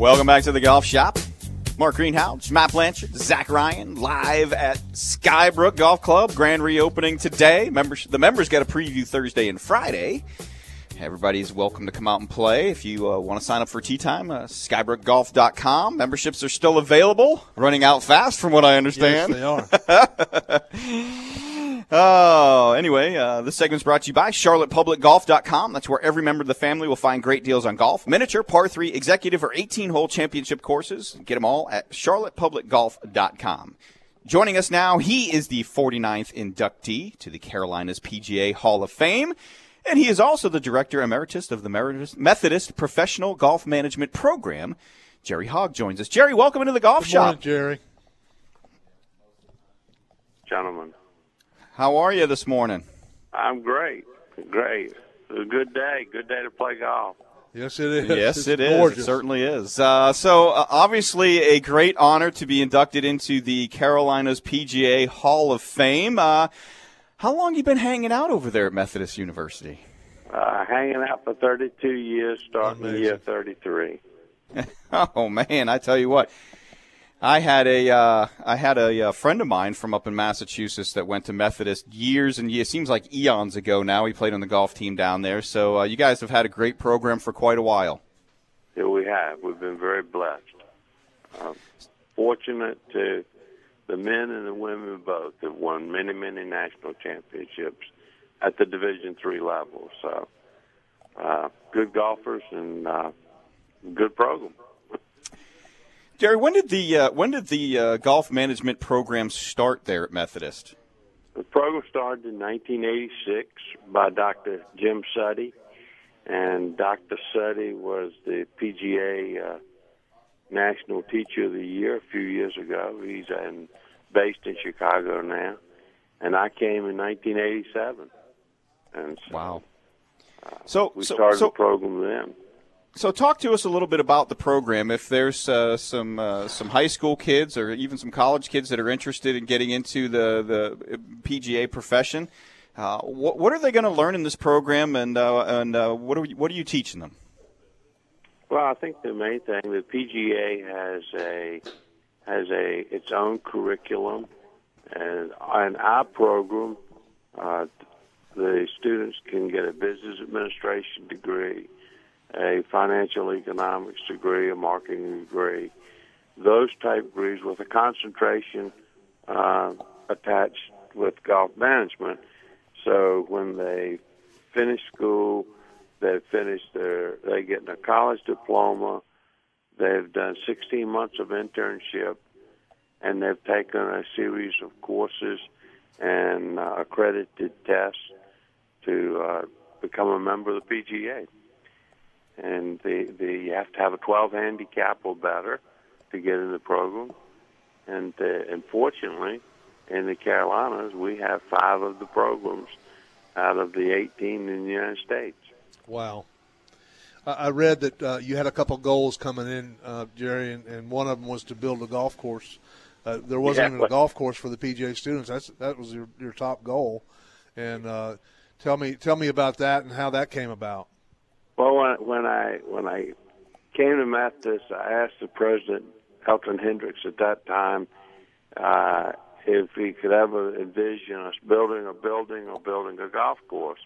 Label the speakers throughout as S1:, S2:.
S1: Welcome back to the golf shop. Mark Greenhouse, Matt Blanchard, Zach Ryan, live at Skybrook Golf Club. Grand reopening today. Members, the members get a preview Thursday and Friday. Everybody's welcome to come out and play. If you uh, want to sign up for tee time, uh, skybrookgolf.com. Memberships are still available. Running out fast, from what I understand.
S2: Yes, they are.
S1: Oh, anyway, uh, this segment's brought to you by CharlottePublicGolf.com. That's where every member of the family will find great deals on golf, miniature, par 3, executive, or 18 hole championship courses. Get them all at CharlottePublicGolf.com. Joining us now, he is the 49th inductee to the Carolinas PGA Hall of Fame. And he is also the director emeritus of the Methodist Professional Golf Management Program. Jerry Hogge joins us. Jerry, welcome into the golf
S2: Good
S1: shop.
S2: morning, Jerry.
S3: gentlemen.
S1: How are you this morning?
S3: I'm great. Great. A good day. Good day to play golf.
S2: Yes, it is.
S1: Yes,
S2: It's
S1: it is.
S2: Gorgeous.
S1: It certainly is. Uh, so, uh, obviously, a great honor to be inducted into the Carolinas PGA Hall of Fame. Uh, how long you been hanging out over there at Methodist University?
S3: Uh, hanging out for 32 years, starting
S2: Amazing.
S3: year 33.
S1: Oh man, I tell you what, I had a uh, I had a, uh friend of mine from up in Massachusetts that went to Methodist years and years. Seems like eons ago now. He played on the golf team down there. So uh, you guys have had a great program for quite a while.
S3: Here we have. We've been very blessed. Uh, fortunate to the men and the women both have won many, many national championships at the Division three level. So, uh, good golfers and uh, good program.
S1: Jerry, when did the uh, when did the uh, golf management program start there at Methodist?
S3: The program started in 1986 by Dr. Jim Suddy, and Dr. Suddy was the PGA uh, National Teacher of the Year a few years ago. He's in, based in Chicago now, and I came in 1987, and so
S1: Wow. So
S3: we
S1: so
S3: started
S1: so,
S3: the program then.
S1: So talk to us a little bit about the program. If there's uh, some uh, some high school kids or even some college kids that are interested in getting into the the PGA profession, uh, what what are they going to learn in this program, and uh, and uh, what are we, what are you teaching them?
S3: Well, I think the main thing the PGA has a has a its own curriculum, and in our program, uh, the students can get a business administration degree, a financial economics degree, a marketing degree, those type degrees with a concentration uh, attached with golf management. So when they finish school, they've finished their they get a college diploma, they've done 16 months of internship, and they've taken a series of courses and uh, accredited tests to uh, become a member of the PGA. And the, the you have to have a 12 handicap or better to get in the program. And uh, unfortunately, in the Carolinas, we have five of the programs out of the 18 in the United States.
S2: Wow. I I read that uh, you had a couple goals coming in, uh, Jerry, and, and one of them was to build a golf course. Uh, there wasn't
S3: Yeah,
S2: even a golf course for the PGA students. That's that was your, your top goal. And uh, tell me tell me about that and how that came about.
S3: Well, when, when I when I came to Methodist, I asked the president, Elton Hendricks, at that time, uh, if he could ever envision us building a building or building a golf course.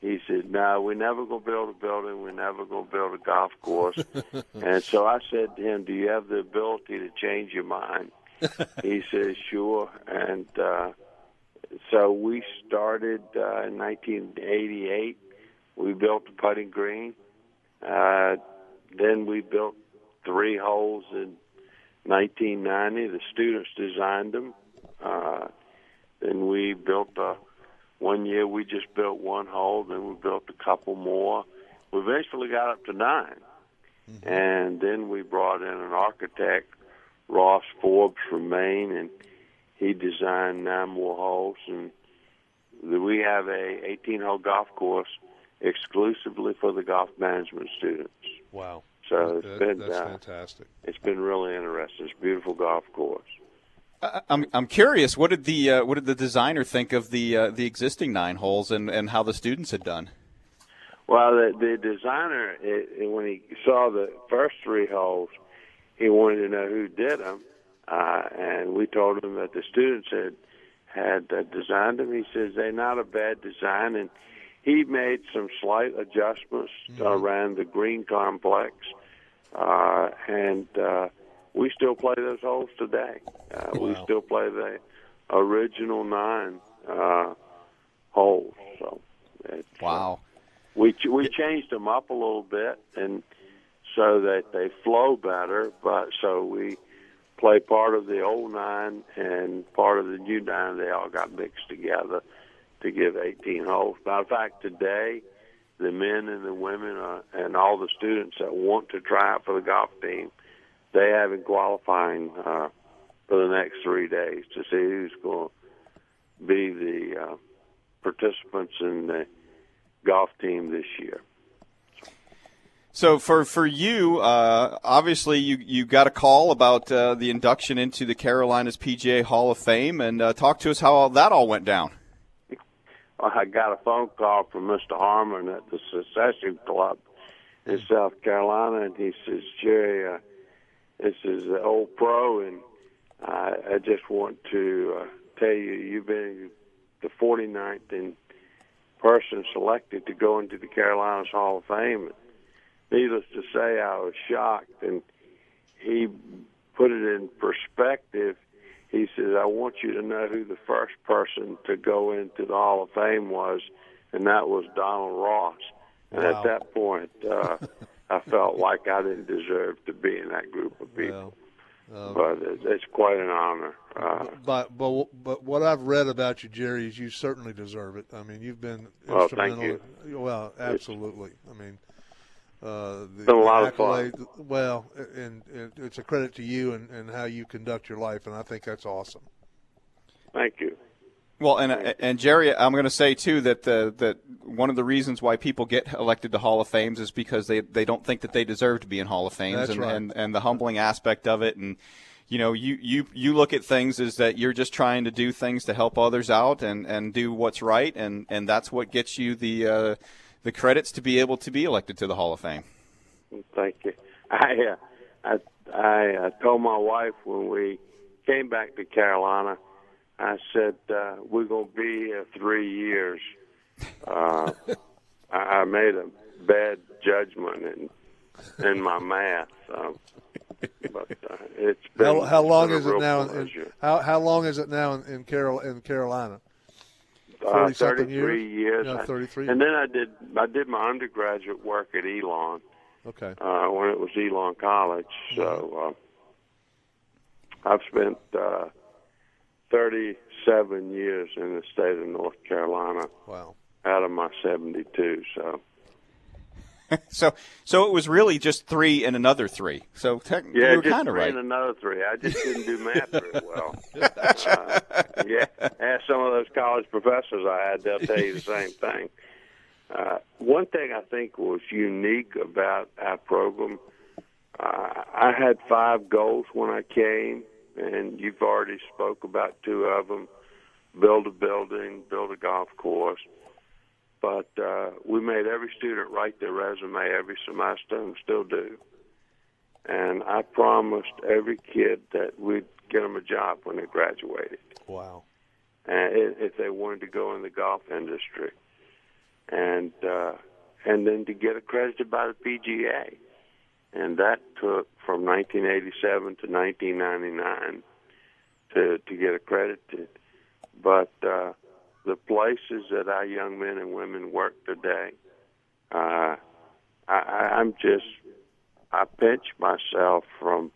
S3: He said, "No, we never gonna build a building. We never gonna build a golf course." and so I said to him, "Do you have the ability to change your mind?" he says, "Sure." And uh, so we started uh, in 1988. We built the putting green. Uh, then we built three holes in 1990. The students designed them. Uh, then we built a. One year we just built one hole. Then we built a couple more. We eventually got up to 9 and then we brought in an architect, Ross Forbes from Maine, and he designed nine more holes. And we have a 18-hole golf course exclusively for the golf management students.
S2: Wow.
S3: So it's
S2: That-
S3: been
S2: that's
S3: uh,
S2: fantastic.
S3: it's been really interesting. It's a beautiful golf course.
S1: I'm I'm curious. What did the uh, what did the designer think of the uh, the existing nine holes and, and how the students had done?
S3: Well, the, the designer, it, it, when he saw the first three holes, he wanted to know who did them, uh, and we told him that the students had had uh, designed them. He says they're not a bad design, and he made some slight adjustments mm-hmm. around the green complex, uh, and uh, we still play those holes today. Uh, wow. We still play the original nine uh, holes. So,
S1: it's, uh, wow.
S3: Uh, we we changed them up a little bit, and so that they flow better. But so we play part of the old nine and part of the new nine. They all got mixed together to give 18 holes. Matter of fact, today the men and the women are, and all the students that want to try out for the golf team, they have in qualifying uh, for the next three days to see who's going to be the uh, participants in the golf team this year.
S1: So for for you, uh, obviously you you got a call about uh, the induction into the Carolinas PGA Hall of Fame, and uh, talk to us how all, that all went down.
S3: I got a phone call from Mr. Harmon at the Secession Club in South Carolina, and he says, Jerry, uh, this is the old pro, and I, I just want to uh, tell you, you've been the 49th in person selected to go into the Carolinas Hall of Fame. And Needless to say, I was shocked, and he put it in perspective. He says, "I want you to know who the first person to go into the Hall of Fame was, and that was Donald Ross." And wow. at that point, uh, I felt like I didn't deserve to be in that group of people. Well, um, but it's, it's quite an honor. Uh,
S2: but but but what I've read about you, Jerry, is you certainly deserve it. I mean, you've been instrumental. well, instrumental. Well, absolutely. It's, I mean, uh,
S3: the, been a lot of fun.
S2: Well, and, and, it's a credit to you and, and how you conduct your life, and I think that's awesome.
S3: Thank you.
S1: Well, and and Jerry, I'm going to say too that the that one of the reasons why people get elected to Hall of Fames is because they they don't think that they deserve to be in Hall of Fames,
S2: That's
S1: and,
S2: right.
S1: and and the humbling aspect of it, and you know, you you you look at things as that you're just trying to do things to help others out and and do what's right, and and that's what gets you the uh, the credits to be able to be elected to the Hall of Fame.
S3: Thank you. I uh, I I uh, told my wife when we came back to Carolina I said, uh, we're going to be here three years. Uh, I, I made a bad judgment in, in my math. So, but uh, it's been,
S2: how, how long is
S3: it
S2: now? In, how how long is it now in, in Carol in Carolina?
S3: Uh, Thirty-three years.
S2: years. No, Thirty-three.
S3: And then I did I did my undergraduate work at Elon.
S2: Okay.
S3: Uh, when it was Elon College, so uh, I've spent uh, 37 years in the state of North Carolina.
S2: Wow.
S3: Out of my 72, so.
S1: so, so it was really just three and another three. So technically,
S3: yeah,
S1: you were kind of
S3: three
S1: right.
S3: and another three. I just didn't do math very well. uh, yeah, ask some of those college professors I had; they'll tell you the same thing. Uh, one thing I think was unique about our program, uh, I had five goals when I came and you've already spoke about two of them: build a building, build a golf course. But uh, we made every student write their resume every semester, and still do. And I promised every kid that we'd get them a job when they graduated.
S2: Wow!
S3: And if they wanted to go in the golf industry, and uh, and then to get accredited by the PGA and that took from 1987 to 1999 to to get accredited. But uh, the places that our young men and women work today, uh, I, I'm just I pinch myself from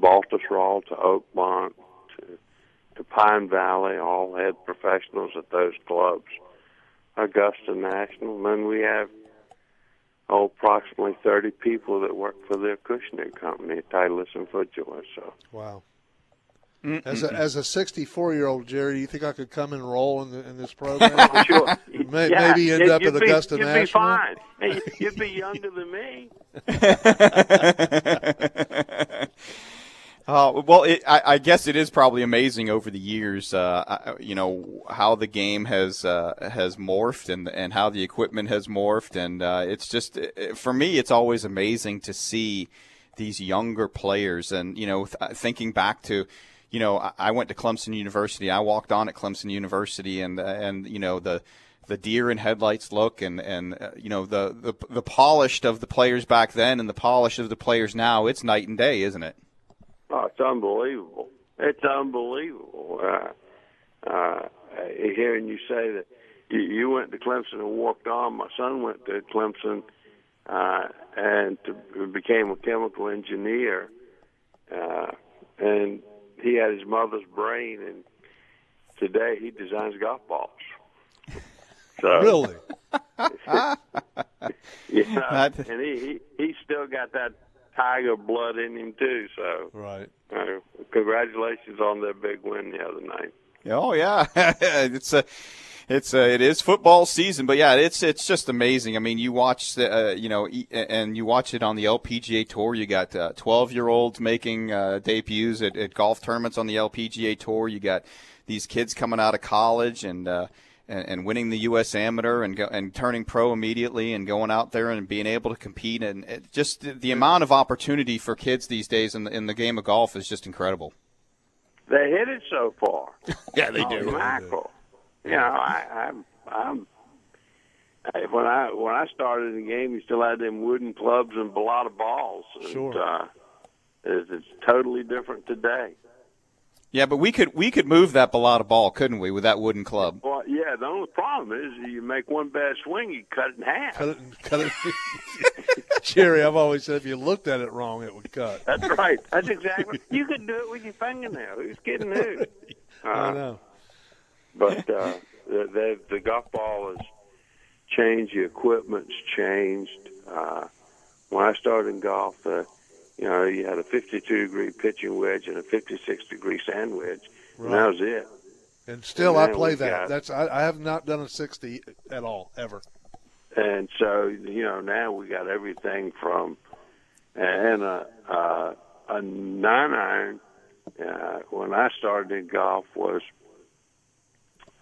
S3: Baltusrol to Oakmont to to Pine Valley, all had professionals at those clubs. Augusta National, and we have oh, approximately 30 people that work for the Acushnet company, Titleist and FootJoy. So.
S2: Wow. As a, as a 64 year old Jerry, do you think I could come enroll in, the, in this program?
S3: sure.
S2: May,
S3: yeah,
S2: maybe end up
S3: at
S2: Augusta
S3: you'd
S2: National.
S3: You'd be fine. Hey, you'd be younger than me.
S1: Uh, well, it, I, I, guess it is probably amazing over the years, uh, you know, how the game has uh, has morphed and and how the equipment has morphed, and uh, it's just for me, it's always amazing to see these younger players, and you know, th- thinking back to. You know, I went to Clemson University. I walked on at Clemson University, and and you know the the deer in headlights look and and uh, you know the, the the polished of the players back then and the polished of the players now it's night and day isn't it
S3: Oh, it's unbelievable. It's unbelievable. Uh, uh, hearing you say that you, you went to Clemson and walked on. My son went to Clemson uh, and to, became a chemical engineer. Uh, and he had his mother's brain, and today he designs golf balls.
S2: So, really?
S3: yeah, and he, he he still got that Tiger blood in him too. So
S2: right.
S3: Uh, congratulations on their big win the other night.
S1: Oh yeah, it's a. It's uh, it is football season, but yeah, it's it's just amazing. I mean, you watch the uh, you know and you watch it on the LPGA tour. You got twelve uh, year olds making uh, debuts at, at golf tournaments on the LPGA tour. You got these kids coming out of college and uh, and, and winning the U.S. Amateur and go, and turning pro immediately and going out there and being able to compete and it, just the, the, amount of opportunity for kids these days in the, in the game of golf is just incredible.
S3: They hit it so far.
S1: yeah, they do.
S3: Mackerel. You know, I, I'm, I'm. I, when I when I started the game, you still had them wooden clubs and a lot of balls.
S2: Sure.
S3: And, uh, it's, it's totally different today.
S1: Yeah, but we could we could move that Balata ball, couldn't we, with that wooden club?
S3: Well, yeah. The only problem is you make one bad swing, you cut it in half.
S2: Cut it, cut it. Jerry, I've always said if you looked at it wrong, it would cut.
S3: That's right. That's exactly. you could do it with your fingernail. Who's kidding who?
S2: Uh, I know.
S3: But uh, the, the the golf ball has changed. The equipment's changed. Uh, when I started in golf, uh, you know, you had a 52 degree pitching wedge and a 56 degree sand wedge. Right. And that was it.
S2: And still, and I play that. That's I, I have not done a 60 at all ever.
S3: And so, you know, now we got everything from and a uh, a nine iron. Uh, when I started in golf was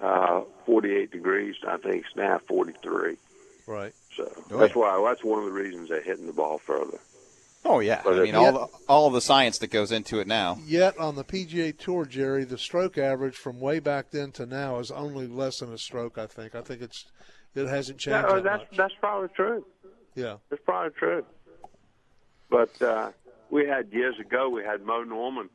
S3: uh, 48 degrees. I think it's now 43.
S2: Right.
S3: So oh, that's yeah. why that's one of the reasons they're hitting the ball further.
S1: Oh yeah, but I mean all the, all the science that goes into it now.
S2: Yet on the PGA Tour, Jerry, the stroke average from way back then to now is only less than a stroke. I think. I think it's it hasn't changed.
S3: No,
S2: that
S3: that's
S2: much.
S3: that's probably true.
S2: Yeah,
S3: that's probably true. But uh, we had years ago, we had Mo Norman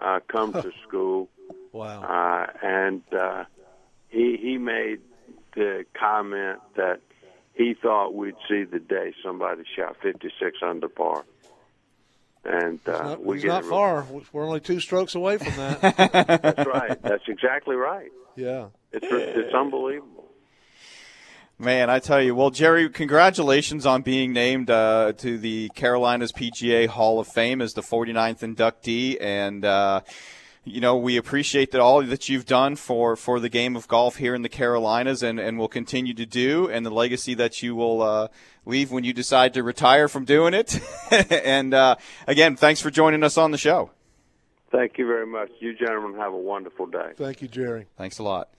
S3: uh, come to school.
S2: Wow.
S3: Uh, and uh, he he made the comment that he thought we'd see the day somebody shot 56 under par and uh,
S2: not,
S3: we
S2: get not far. We're only two strokes away from
S3: that. That's right. That's exactly right.
S2: Yeah,
S3: it's it's unbelievable.
S1: Man, I tell you, well, Jerry, congratulations on being named uh, to the Carolinas PGA Hall of Fame as the 49th inductee, and. Uh, you know, we appreciate that all that you've done for, for the game of golf here in the Carolinas and, and will continue to do, and the legacy that you will uh, leave when you decide to retire from doing it. and uh, again, thanks for joining us on the show.
S3: Thank you very much. You gentlemen have a wonderful day.
S2: Thank you, Jerry.
S1: Thanks a lot.